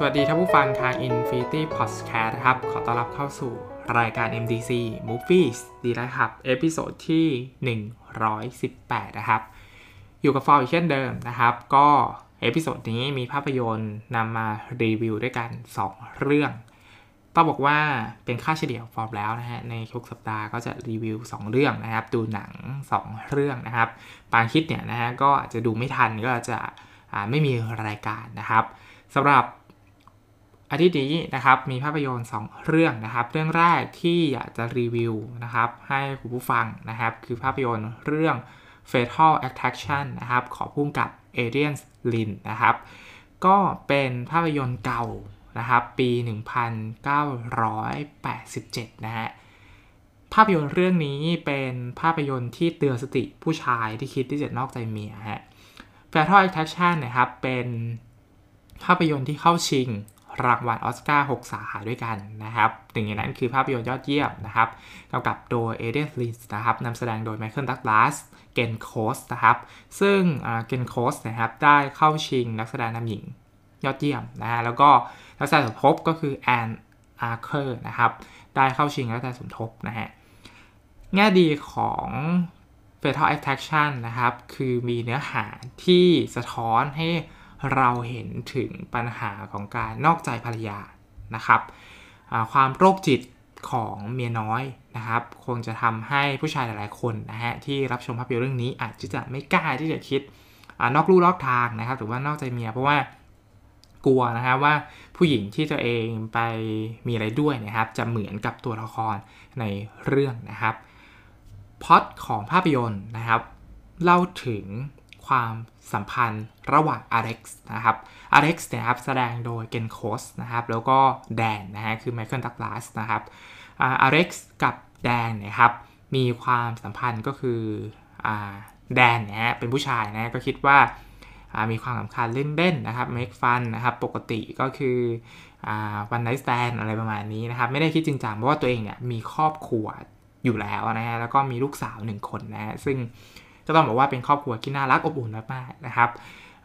สวัสดีท่านผู้ฟังทาง Infinity Podcast ครับ ขอต้อนรับเข้าสู่รายการ MDC Movies ดีนะครับ episode ที่ 118 นะครับ อยู่กับฟอร์อีกเช่นเดิมนะครับ ก็ episode นี้มีภาพยนตร์นำมารีวิวด้วยกัน 2 เรื่อง ต้องบอกว่าเป็นค่าเฉลี่ยฟอร์มแล้วนะฮะ ในทุกสัปดาห์ก็จะรีวิว 2 เรื่องนะครับ ดูหนัง 2 เรื่องนะครับบาง week เนี่ยนะฮะก็อาจจะดูไม่ทันก็จะไม่มีรายการนะครับสำหรับ อาทิตย์นี้นะครับมีภาพยนตร์ 2 เรื่องนะครับ เรื่องแรกที่อยากจะรีวิวนะครับให้คุณผู้ฟังนะครับ คือภาพยนตร์เรื่อง Fatal Attraction นะครับขอพุ่งกับ a d r i a n Lin นะครับ ก็เป็นภาพยนตร์เก่านะครับ ปี 1987 นะฮะภาพยนตร์เรื่องนี้เป็นภาพยนตร์ที่เตือนสติผู้ชายที่คิดที่จะนอกใจเมียฮะ Fatal Attraction นะครับเป็นภาพยนตร์ที่เข้าชิง รางวัลออสการ์6สาขาด้วยกันนะครับหนึ่งในนั้นคือภาพยนตร์ยอดเยี่ยมนะครับกำกับโดยเอเดรียน ไลน์นะครับนำแสดงโดยไมเคิลดักลาสเกนโคสนะครับซึ่งเกนโคสนะครับได้เข้าชิงนักแสดงนำหญิงยอดเยี่ยมนะฮะแล้วก็นักแสดงสมทบก็คือแอนอาร์เชอร์นะครับได้เข้าชิงนักแสดงสมทบนะฮะแง่ดีของ Fatal Attraction นะครับ คือมีเนื้อหาที่สะท้อนให้ เราเห็นถึงปัญหาของการนอกใจภรรยานะครับความโรคจิตของเมียน้อยนะครับ คงจะทำให้ผู้ชายหลายๆคนนะฮะที่รับชมภาพยนตร์เรื่องนี้ อาจจะไม่กล้าที่จะคิดอนอกลู่นอกทางนะครับ หรือว่านอกใจเมียเพราะว่ากลัวนะครับว่าผู้หญิงที่ตัวเองไปมีอะไรด้วยนะครับ จะเหมือนกับตัวละครในเรื่องนะครับพอดของภาพยนตร์นะครับ เล่าถึงความ สัมพันธ์ระหว่าง RX นะครับ RX นะครับแสดงโดยเกนโคสนะครับ แล้วก็แดนนะฮะคือไมเคิลดักลาสนะครับ RX กับแดนนะครับมีความสัมพันธ์ก็คือแดนนะฮะเป็นผู้ชายนะก็คิดว่ามีความสัมพันธ์เล่นๆนะครับ make fun นะครับ ปกติก็คือ one night stand อะไรประมาณนี้นะครับ ไม่ได้คิดจริงจังเพราะว่าตัวเองเนี่ยมีครอบครัวอยู่แล้วนะฮะแล้วก็มีลูกสาวหนึ่งคนนะฮะซึ่ง ก็ต้องบอกว่าเป็นครอบครัวที่น่ารักอบอุ่นมากๆนะครับ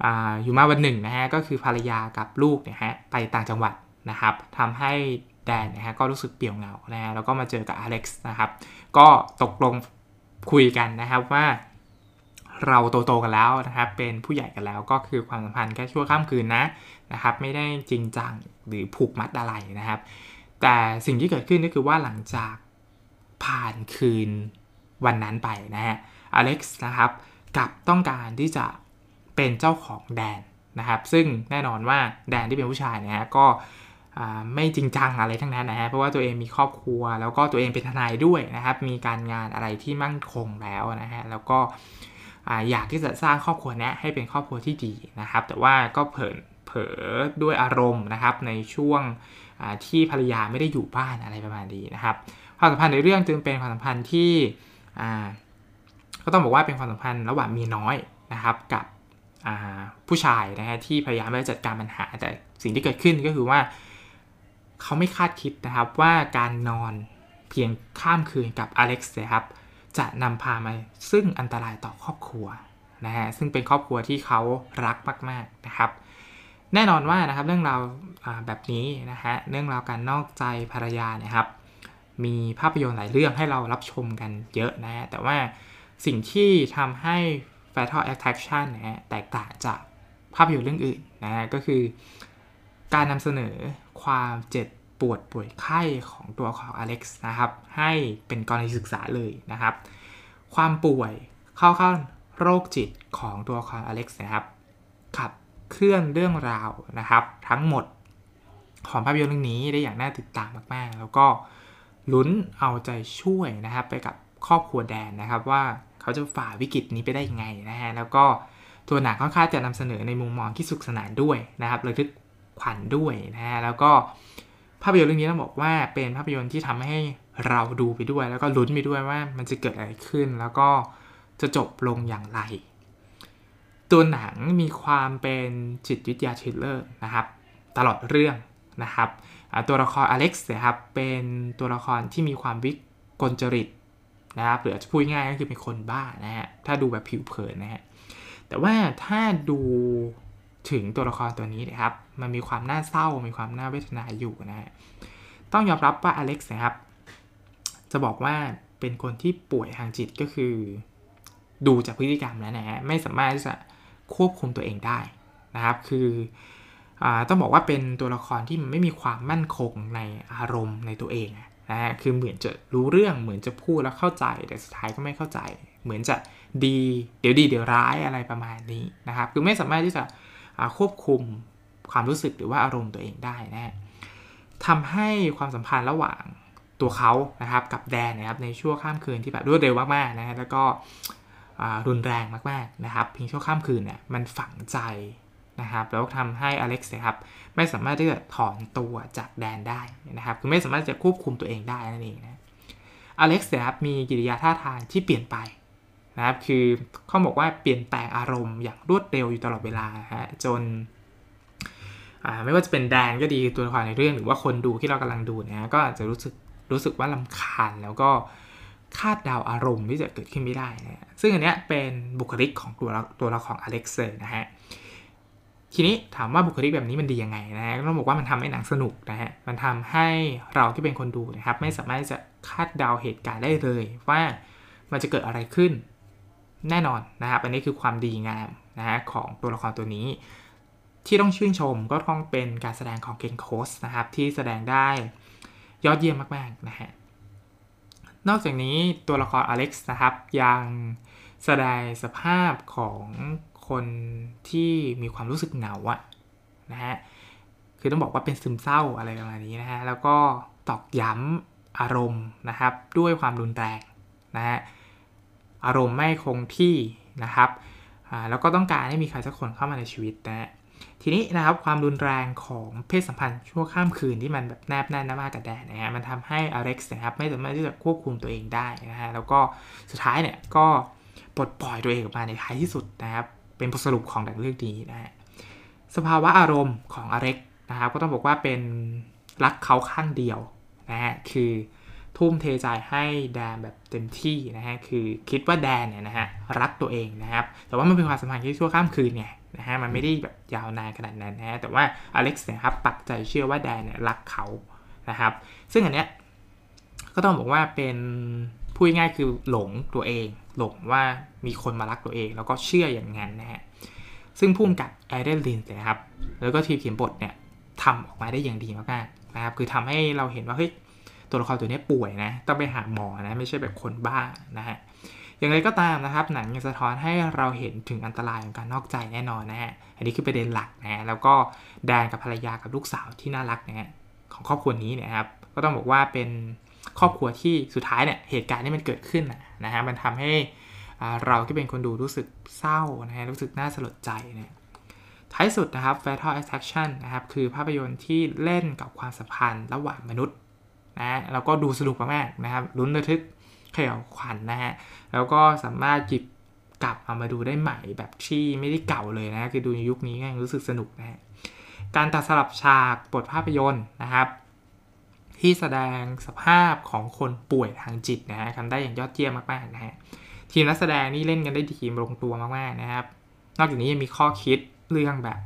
อยู่มาวันหนึ่งนะฮะก็คือภรรยากับลูกเนี่ยฮะไปต่างจังหวัดนะครับทำให้แดนนะฮะก็รู้สึกเปลี่ยวเหงานะฮะแล้วก็มาเจอกับอเล็กซ์นะครับก็ตกลงคุยกันนะครับว่าเราโตๆกันแล้วนะครับ เป็นผู้ใหญ่กันแล้วก็คือความสัมพันธ์แค่ชั่วข้ามคืนนะนะครับ ไม่ได้จริงจังหรือผูกมัดอะไรนะครับ แต่สิ่งที่เกิดขึ้นก็คือว่าหลังจากผ่านคืนวันนั้นไปนะฮะ อเล็กซ์นะครับกับต้องการที่จะเป็นเจ้าของแดนนะครับ ซึ่งแน่นอนว่าแดนที่เป็นผู้ชายเนี่ยก็ไม่จริงจังอะไรทั้งนั้นนะฮะเพราะว่าตัวเองมีครอบครัว แล้วก็ตัวเองเป็นทนายด้วยนะครับ มีการงานอะไรที่มั่นคงแล้วนะฮะแล้วก็อยากที่จะสร้างครอบครัวนี้ให้เป็นครอบครัวที่ดีนะครับ แต่ว่าก็เผลอเผลอด้วยอารมณ์นะครับในช่วงที่ภรรยาไม่ได้อยู่บ้านอะไรประมาณนี้นะครับความสัมพันธ์ในเรื่องจึงเป็นความสัมพันธ์ที่ ก็ต้องบอกว่าเป็นความสัมพันธ์ระหว่างมีน้อยนะครับกับผู้ชายนะฮะที่พยายามจะจัดการปัญหา แต่สิ่งที่เกิดขึ้นก็คือว่า เขาไม่คาดคิดนะครับว่าการนอนเพียงข้ามคืนกับอเล็กซ์นะครับจะนำพามาซึ่งอันตรายต่อครอบครัวนะฮะซึ่งเป็นครอบครัวที่เขารักมาก ๆนะครับ แน่นอนว่านะครับเรื่องราวแบบนี้นะฮะเรื่องราวการนอกใจภรรยาเนี่ยครับ มีภาพยนตร์หลายเรื่องให้เรารับชมกันเยอะนะฮะแต่ว่า สิ่งที่ทำให้ Fatal Attraction นะฮะแตกต่างจากภาพยนตร์เรื่องอื่นนะฮะก็คือ การนำเสนอความเจ็บปวดป่วยไข้ของตัวของอเล็กซ์นะครับ ให้เป็นกรณีศึกษาเลยนะครับ ความป่วยเข้าข้าโรคจิตของตัวของอเล็กซ์นะครับขับเคลื่อนเรื่องราวนะครับ ทั้งหมดของภาพยนตร์เรื่องนี้ได้อย่างน่าติดตามมาก ๆ แล้วก็ลุ้นเอาใจช่วยนะครับ ไปกับ ครอบครัวแดนนะครับ ว่าเขาจะฝ่าวิกฤตนี้ไปได้ยังไงนะฮะแล้วก็ตัวหนังค่อนข้างจะนำเสนอในมุมมองที่สุขสนานด้วยนะครับระทึกขวัญด้วยนะฮะแล้วก็ภาพยนตร์เรื่องนี้ต้องบอกว่าเป็นภาพยนตร์ที่ทำให้เราดูไปด้วย แล้วก็ลุ้นไปด้วยว่ามันจะเกิดอะไรขึ้น แล้วก็จะจบลงอย่างไร ตัวหนังมีความเป็นจิตวิทยา thriller นะครับ ตลอดเรื่องนะครับตัวละครอเล็กซ์นะครับเป็นตัวละครที่มีความวิกลจริต นะครับหรือจะพูดง่ายก็คือเป็นคนบ้านะฮะถ้าดูแบบผิวเผินนะฮะแต่ว่าถ้าดูถึงตัวละครตัวนี้นะครับ มันมีความน่าเศร้า มีความน่าเวทนาอยู่นะฮะต้องยอมรับว่าอเล็กซ์นะครับ จะบอกว่าเป็นคนที่ป่วยทางจิตก็คือ ดูจากพฤติกรรมแล้วนะฮะไม่สามารถที่จะควบคุมตัวเองได้นะครับ คืออต้องบอกว่าเป็นตัวละครที่ไม่มีความมั่นคงในอารมณ์ในตัวเอง นะฮะคือเหมือนจะรู้เรื่องเหมือนจะพูดแล้วเข้าใจ แต่สุดท้ายก็ไม่เข้าใจ เหมือนจะดีเดี๋ยวดีเดี๋ยวร้ายอะไรประมาณนี้นะครับ คือไม่สามารถที่จะควบคุมความรู้สึกหรือว่าอารมณ์ตัวเองได้นะทำให้ความสัมพันธ์ระหว่างตัวเขานะครับกับแดนนะครับในช่วงข้ามคืนที่แบบรวดเร็วมากๆนะฮะแล้วก็รุนแรงมากๆนะครับเพียงชั่วข้ามคืนเนี่ยมันฝังใจ นะครับแล้วทำให้อเล็กซ์นะครับไม่สามารถที่จะถอนตัวจากแดนได้นะครับคือไม่สามารถจะควบคุมตัวเองได้นั่นเองนะอเล็กซ์นะครับมีกิริยาท่าทางที่เปลี่ยนไปนะครับคือเขาบอกว่าเปลี่ยนแปลงอารมณ์อย่างรวดเร็วอยู่ตลอดเวลาฮะจนไม่ว่าจะเป็นแดนก็ดีตัวละครในเรื่องหรือว่าคนดูที่เรากำลังดูนะก็อาจจะรู้สึกรู้สึกว่าลำคาญแล้วก็คาดเดาอารมณ์ที่จะเกิดขึ้นไม่ได้นะซึ่งอันนี้เป็นบุคลิกของตัวตัวละครอเล็กซ์เลยนะฮะ ทีนี้ถามว่าบุคลิกแบบนี้มันดียังไงนะฮะต้องบอกว่ามันทำให้หนังสนุกนะฮะมันทำให้เราที่เป็นคนดูนะครับ ไม่สามารถจะคาดเดาเหตุการณ์ได้เลย ว่ามันจะเกิดอะไรขึ้นแน่นอนนะครับ อันนี้คือความดีงามนะฮะของตัวละครตัวนี้ ที่ต้องชื่นชมก็ต้องเป็นการแสดงของเกนโคสนะครับ ที่แสดงได้ยอดเยี่ยมมากๆนะฮะนอกจากนี้ตัวละครอเล็กซ์นะครับยังแสดงสภาพของ คนที่มีความรู้สึกเหงาอะนะฮะคือต้องบอกว่าเป็นซึมเศร้าอะไรประมาณนี้นะฮะแล้วก็ตอกย้ำอารมณ์นะครับด้วยความรุนแรงนะฮะอารมณ์ไม่คงที่นะครับแล้วก็ต้องการให้มีใครสักคนเข้ามาในชีวิตนะ ทีนี้นะครับความรุนแรงของเพศสัมพันธ์ชั่วข้ามคืนที่มันแบบแนบแน่นมากกับแดนนะฮะมันทำให้อเล็กซ์นะครับไม่สามารถที่จะควบคุมตัวเองได้นะฮะแล้วก็สุดท้ายเนี่ยก็ปลดปล่อยตัวเองออกมาในท้ายที่สุดนะครับ เป็นบทสรุปของดังเรื่องนี้นะฮะสภาวะอารมณ์ของอเล็กนะครับ ก็ต้องบอกว่าเป็นรักเขาข้างเดียวนะฮะคือทุ่มเทใจให้แดนแบบเต็มที่นะฮะคือคิดว่าแดนเนี่ยนะฮะรักตัวเองนะครับ แต่ว่ามันเป็นความสัมพันธ์ที่ชั่วข้ามคืนไงนะฮะมันไม่ได้แบบยาวนานขนาดนั้นนะฮะแต่ว่าอเล็กซ์เนี่ยครับปักใจเชื่อว่าแดนเนี่ยรักเขานะครับ ซึ่งอันเนี้ยก็ต้องบอกว่าเป็น พูดง่ายคือหลงตัวเอง หลงว่ามีคนมารักตัวเอง แล้วก็เชื่ออย่างนั้นนะฮะซึ่งพุ่มกับแอเดนลินนะครับ แล้วก็ทีมเขียนบทเนี่ยทำออกมาได้อย่างดีมากๆนะครับ คือทำให้เราเห็นว่าเฮ้ยตัวละครตัวนี้ป่วยนะ ต้องไปหาหมอนะ ไม่ใช่แบบคนบ้านะฮะอย่างไรก็ตามนะครับ หนังยังสะท้อนให้เราเห็นถึงอันตรายของการนอกใจแน่นอนนะฮะ อันนี้คือประเด็นหลักนะ แล้วก็แดนกับภรรยากับลูกสาวที่น่ารักนะฮะของครอบครัวนี้นะครับ ก็ต้องบอกว่าเป็น ครอบครัวที่สุดท้ายเนี่ยเหตุการณ์นี้มันเกิดขึ้นนะฮะมันทำให้เราที่เป็นคนดูรู้สึกเศร้านะฮะรู้สึกน่าสลดใจนะท้ายสุดนะครับ Fatal Attraction นะครับ คือภาพยนตร์ที่เล่นกับความสัมพันธ์ระหว่างมนุษย์นะแล้วก็ดูสนุกมากๆนะครับลุ้นระทึกเขย่าขวัญนนะฮะแล้วก็สามารถจิบกลับเอามาดูได้ใหม่แบบที่ไม่ได้เก่าเลยนะคือดูในยุคนี้ยังรู้สึกสนุกนะฮะการตัดสลับฉากบทภาพยนตร์นะครับ ที่แสดงสภาพของคนป่วยทางจิตนะฮะทำได้อย่างยอดเยี่ยมมากๆนะฮะทีมนักแสดงนี่เล่นกันได้ดีลงตัวมากๆนะครับ นอกจากนี้ยังมีข้อคิดเรื่องแบบ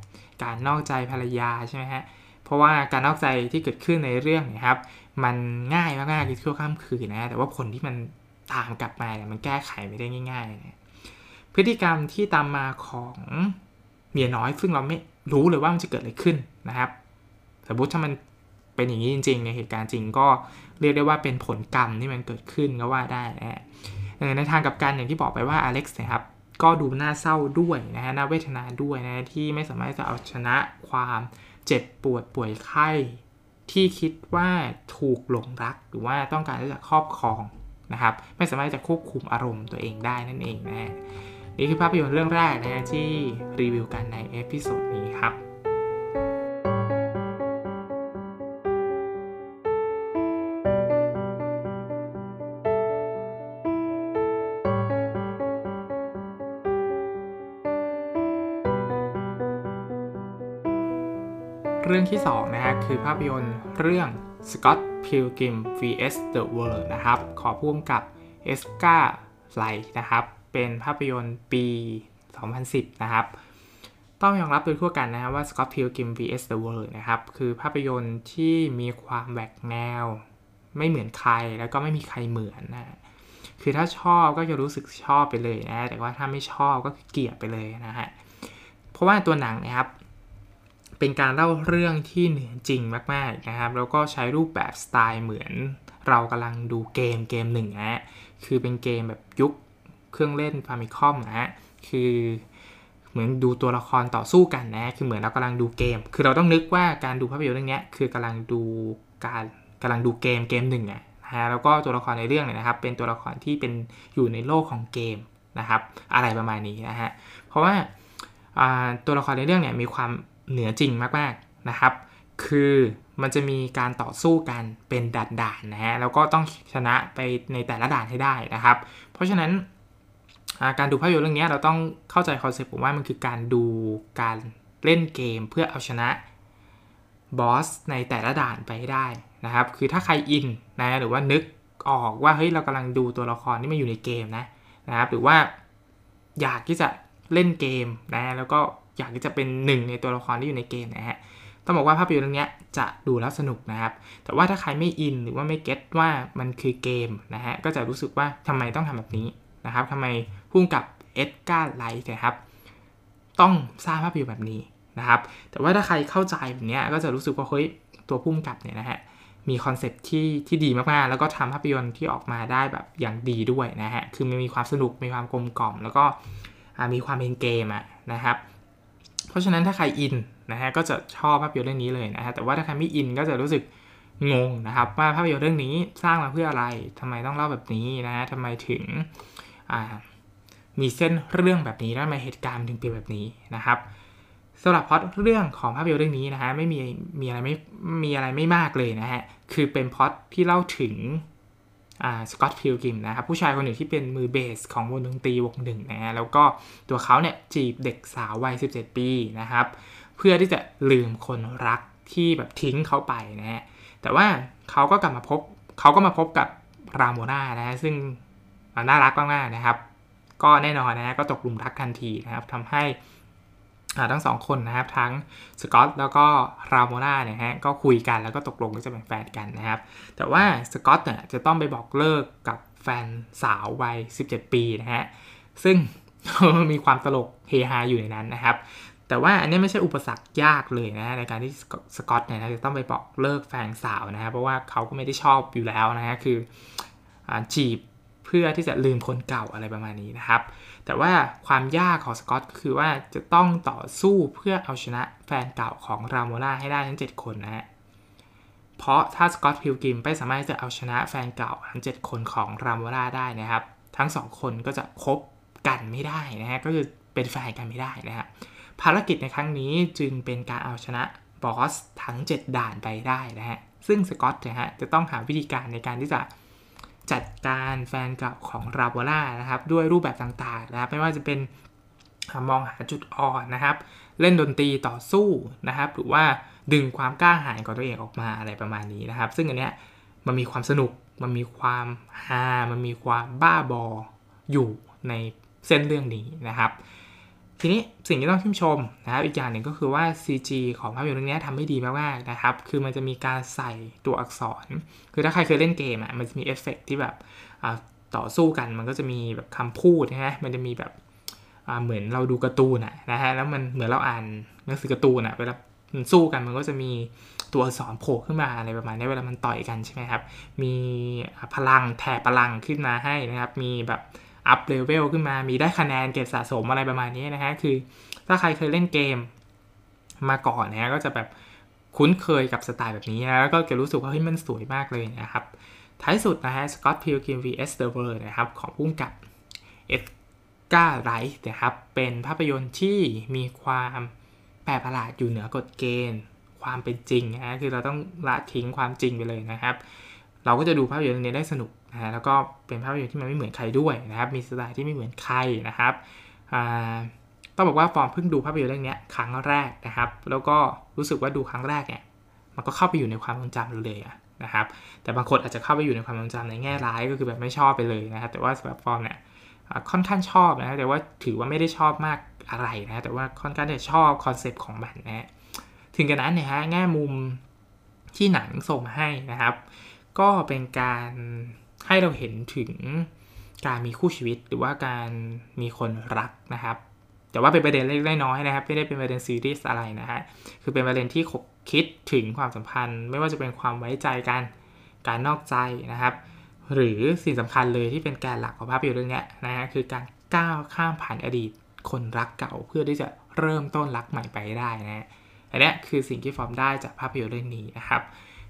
การนอกใจภรรยาใช่ไหมฮะเพราะว่าการนอกใจที่เกิดขึ้นในเรื่องนะครับ มันง่ายมากๆคือชั่วข้ามคืนนะแต่ว่าผลที่มันตามกลับมาเนี่ยมันแก้ไขไม่ได้ง่ายๆนะพฤติกรรมที่ตามมาของเมียน้อย ซึ่งเราไม่รู้เลยว่ามันจะเกิดอะไรขึ้นนะครับ สมมติถ้ามัน เป็นอย่างนี้จริง ๆ ในเหตุการณ์จริงก็เรียกได้ว่าเป็นผลกรรมที่มันเกิดขึ้นก็ว่าได้นะในทางกับการอย่างที่บอกไปว่าอเล็กซ์นะครับก็ดูน่าเศร้าด้วยนะฮะน่าเวทนาด้วยนะที่ไม่สามารถจะเอาชนะความเจ็บปวดป่วยไข้ที่คิดว่าถูกหลงรักหรือว่าต้องการที่จะครอบครองนะครับ ไม่สามารถจะควบคุมอารมณ์ตัวเองได้นั่นเองนะนี่คือภาพยนตร์เรื่องแรกนะที่รีวิวกันใน episode นี้ครับ ที่2นะฮะคือภาพยนตร์เรื่อง Scott Pilgrim vs The World นะครับ ขอพ่วงกับเอสกาไลนะครับ เป็นภาพยนตร์ปี 2010 นะครับ ต้องยอมรับโดยทั่วกันนะครับว่า Scott Pilgrim vs The World นะครับ คือภาพยนตร์ที่มีความแหวกแนว ไม่เหมือนใครแล้วก็ไม่มีใครเหมือนนะคือถ้าชอบก็จะรู้สึกชอบไปเลยนะ แต่ว่าถ้าไม่ชอบก็เกลียดไปเลยนะฮะ เพราะว่าตัวหนังนะครับ เป็นการเล่าเรื่องที่เหนือจริงมากๆนะครับ แล้วก็ใช้รูปแบบสไตล์เหมือนเรากำลังดูเกมเกมหนึ่งนะคือเป็นเกมแบบยุคเครื่องเล่นฟามิคอมนะฮะ คือเหมือนดูตัวละครต่อสู้กันนะ คือเหมือนเรากำลังดูเกม คือเราต้องนึกว่าการดูภาพยนตร์เรื่องนี้คือกำลังดูการกำลังดูเกมเกมหนึ่งนะฮะ แล้วก็ตัวละครในเรื่องเนี่ยนะครับ เป็นตัวละครที่เป็นอยู่ในโลกของเกมนะครับ อะไรประมาณนี้นะฮะ เพราะว่าตัวละครในเรื่องเนี่ยมีความ เหนือจริงมากๆนะครับ คือมันจะมีการต่อสู้กันเป็นด่านๆนะฮะแล้วก็ต้องชนะไปในแต่ละด่านให้ได้นะครับ เพราะฉะนั้นการดูภาพยนตร์เรื่องนี้เราต้องเข้าใจ concept ผมว่ามันคือการดูการเล่นเกมเพื่อเอาชนะบอสในแต่ละด่านไปให้ได้นะครับ คือถ้าใครอินนะหรือว่านึกออกว่าเฮ้ยเรากำลังดูตัวละครที่มาอยู่ในเกมนะนะครับ หรือว่าอยากที่จะเล่นเกมนะแล้วก็ อยากที่จะเป็นหนึ่งในตัวละครที่อยู่ในเกมนะฮะต้องบอกว่าภาพยนตร์เรื่องนี้จะดูแล้วสนุกนะครับ แต่ว่าถ้าใครไม่อินหรือว่าไม่เก็ตว่ามันคือเกมนะฮะก็จะรู้สึกว่าทำไมต้องทำแบบนี้นะครับทำไมพุ่งกับเอ็ดการ์ไลท์นะครับ ต้องสร้างภาพยนตร์แบบนี้นะครับ แต่ว่าถ้าใครเข้าใจแบบนี้ก็จะรู้สึกว่าเฮ้ยตัวผู้กำกับเนี่ยนะฮะมี concept ที่ที่ดีมากๆ แล้วก็ทำภาพยนตร์ที่ออกมาได้แบบอย่างดีด้วยนะฮะ คือมันมีความสนุก มีความกลมกล่อม แล้วก็มีความเป็นเกมอะนะครับ เพราะฉะนั้นถ้าใครอินนะฮะก็จะชอบภาพยนตร์เรื่องนี้เลยนะฮะแต่ว่าถ้าใครไม่อินก็จะรู้สึกงงนะครับว่าภาพยนตร์เรื่องนี้สร้างมาเพื่ออะไรทำไมต้องเล่าแบบนี้นะฮะทำไมถึงมีเส้นเรื่องแบบนี้แล้วทำไมเหตุการณ์ถึงเป็นแบบนี้นะครับสำหรับพอดเรื่องของภาพยนตร์เรื่องนี้นะฮะไม่มีมีอะไรไม่มีอะไรไม่มากเลยนะฮะคือเป็นพอดที่เล่าถึง สกอตพิลกิมนะครับผู้ชายคนหนึ่งที่เป็นมือเบสของวงดนตรีวงหนึ่งนะฮะแล้วก็ตัวเขาเนี่ยจีบเด็กสาววัย 17 ปีนะครับ เพื่อที่จะลืมคนรักที่แบบทิ้งเขาไปนะฮะแต่ว่าเขาก็กลับมาพบเขาก็มาพบกับราโมนานะฮะซึ่งน่ารักมากๆนะครับ ก็แน่นอนนะฮะก็ตกหลุมรักทันทีนะครับทำให้ ทั้งสองคนนะครับ ทั้งสกอตแล้วก็ราโมนาเนี่ยฮะก็คุยกันแล้วก็ตกลงที่จะเป็นแฟนกันนะครับ แต่ว่าสกอตเนี่ยจะต้องไปบอกเลิกกับแฟนสาววัย 17 ปีนะฮะซึ่งมีความตลกเฮฮาอยู่ในนั้นนะครับ แต่ว่าอันนี้ไม่ใช่อุปสรรคยากเลยนะในการที่สกอตเนี่ยจะต้องไปบอกเลิกแฟนสาวนะครับเพราะว่าเขาก็ไม่ได้ชอบอยู่แล้วนะฮะคือจีบเพื่อที่จะลืมคนเก่าอะไรประมาณนี้นะครับ แต่ว่าความยากของสกอตก็คือว่าจะต้องต่อสู้เพื่อเอาชนะแฟนเก่าของราโมล่าให้ได้ทั้ง 7 คนนะฮะ เพราะถ้าสกอตพิลกิมไม่สามารถจะเอาชนะแฟนเก่าทั้ง 7 คนของราโมล่าได้นะครับ ทั้ง 2 คนก็จะคบกันไม่ได้นะฮะ ก็คือเป็นแฟนกันไม่ได้นะฮะ ภารกิจในครั้งนี้จึงเป็นการเอาชนะบอสทั้ง 7 ด่านไปได้นะฮะ ซึ่งสกอตนะฮะจะต้องหาวิธีการในการที่จะ จัดการแฟนเก่าของราโบล่านะครับด้วยรูปแบบต่างๆนะครับไม่ว่าจะเป็นมองหาจุดอ่อนนะครับ เล่นดนตรีต่อสู้นะครับ หรือว่าดึงความกล้าหาญของตัวเองออกมาอะไรประมาณนี้นะครับ ซึ่งอันเนี้ยมันมีความสนุกมันมีความฮามันมีความบ้าบออยู่ในเส้นเรื่องนี้นะครับ ทีนี้สิ่งที่ต้องชื่นชมนะครับอีกอย่างหนึ่งก็คือว่า CG ของภาพยนตร์เรื่องนี้ทำได้ดีมากๆนะครับ คือมันจะมีการใส่ตัวอักษร คือถ้าใครเคยเล่นเกมอะมันจะมีเอฟเฟกที่แบบต่อสู้กันมันก็จะมีแบบคำพูดนะฮะมันจะมีแบบเหมือนเราดูการ์ตูนอะนะฮะแล้วมันเหมือนเราอ่านหนังสือการ์ตูนอะเวลาสู้กันมันก็จะมีตัวอักษรโผล่ขึ้นมาอะไรประมาณนี้เวลามันต่อยกันใช่ไหมครับมีพลังแถบพลังขึ้นมาให้นะครับมีแบบ up level ขึ้นมา มีได้คะแนนเก็บสะสมอะไรประมาณนี้นะฮะ คือถ้าใครเคยเล่นเกมมาก่อนนะฮะ ก็จะแบบคุ้นเคยกับสไตล์แบบนี้นะแล้วก็จะรู้สึกว่าเฮ้ยมันสวยมากเลยนะครับ ท้ายสุดนะฮะ Scott Pilgrim vs The World นะครับของผู้กำกับ Edgar Wright นะครับ เป็นภาพยนตร์ที่มีความแปลกประหลาดอยู่เหนือกฎเกณฑ์ ความเป็นจริงนะฮะคือเราต้องละทิ้งความจริงไปเลยนะครับ เราก็จะดูภาพยนตร์เรื่องนี้ได้สนุกนะแล้วก็เป็นภาพยนตร์ที่มันไม่เหมือนใครด้วยนะครับมีสไตล์ที่ไม่เหมือนใครนะครับต้องบอกว่าฟอร์มเพิ่งดูภาพยนตร์เรื่องนี้ครั้งแรกนะครับ แล้วก็รู้สึกว่าดูครั้งแรกเนี่ยมันก็เข้าไปอยู่ในความทรงจำเลยอะนะครับ แต่บางคนอาจจะเข้าไปอยู่ในความทรงจำในแง่ร้ายก็คือแบบไม่ชอบไปเลยนะครับ แต่ว่าสำหรับฟอร์มเนี่ยค่อนข้างชอบนะแต่ว่าถือว่าไม่ได้ชอบมากอะไรนะแต่ว่าค่อนข้างจะชอบ concept ของมันนะถึงกันนั้นเนี่ยฮะแง่มุมที่หนังส่งมาให้นะครับ ก็เป็นการให้เราเห็นถึงการมีคู่ชีวิตหรือว่าการมีคนรักนะครับ แต่ว่าเป็นประเด็นเล็กน้อยนะครับ ไม่ได้เป็นประเด็นซีรีส์อะไรนะฮะคือเป็นประเด็นที่คิดถึงความสัมพันธ์ ไม่ว่าจะเป็นความไว้ใจกันการนอกใจนะครับ หรือสิ่งสำคัญเลยที่เป็นแกนหลักของภาพยนตร์เรื่องนี้นะฮะคือการก้าวข้ามผ่านอดีตคนรักเก่าเพื่อที่จะเริ่มต้นรักใหม่ไปได้นะอันนี้คือสิ่งที่ฟอร์มได้จากภาพยนตร์เรื่องนี้นะครับ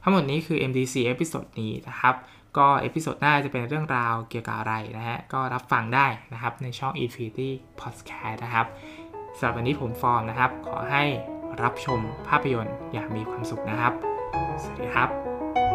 ทั้งหมดนี้คือ MDC episode นี้นะครับ ก็ episode หน้าจะเป็นเรื่องราวเกี่ยวกับอะไรนะฮะ ก็รับฟังได้นะครับในช่อง Infinity Podcast นะครับสำหรับวันนี้ผมฟอร์มนะครับ ขอให้รับชมภาพยนตร์อย่างมีความสุขนะครับ สวัสดีครับ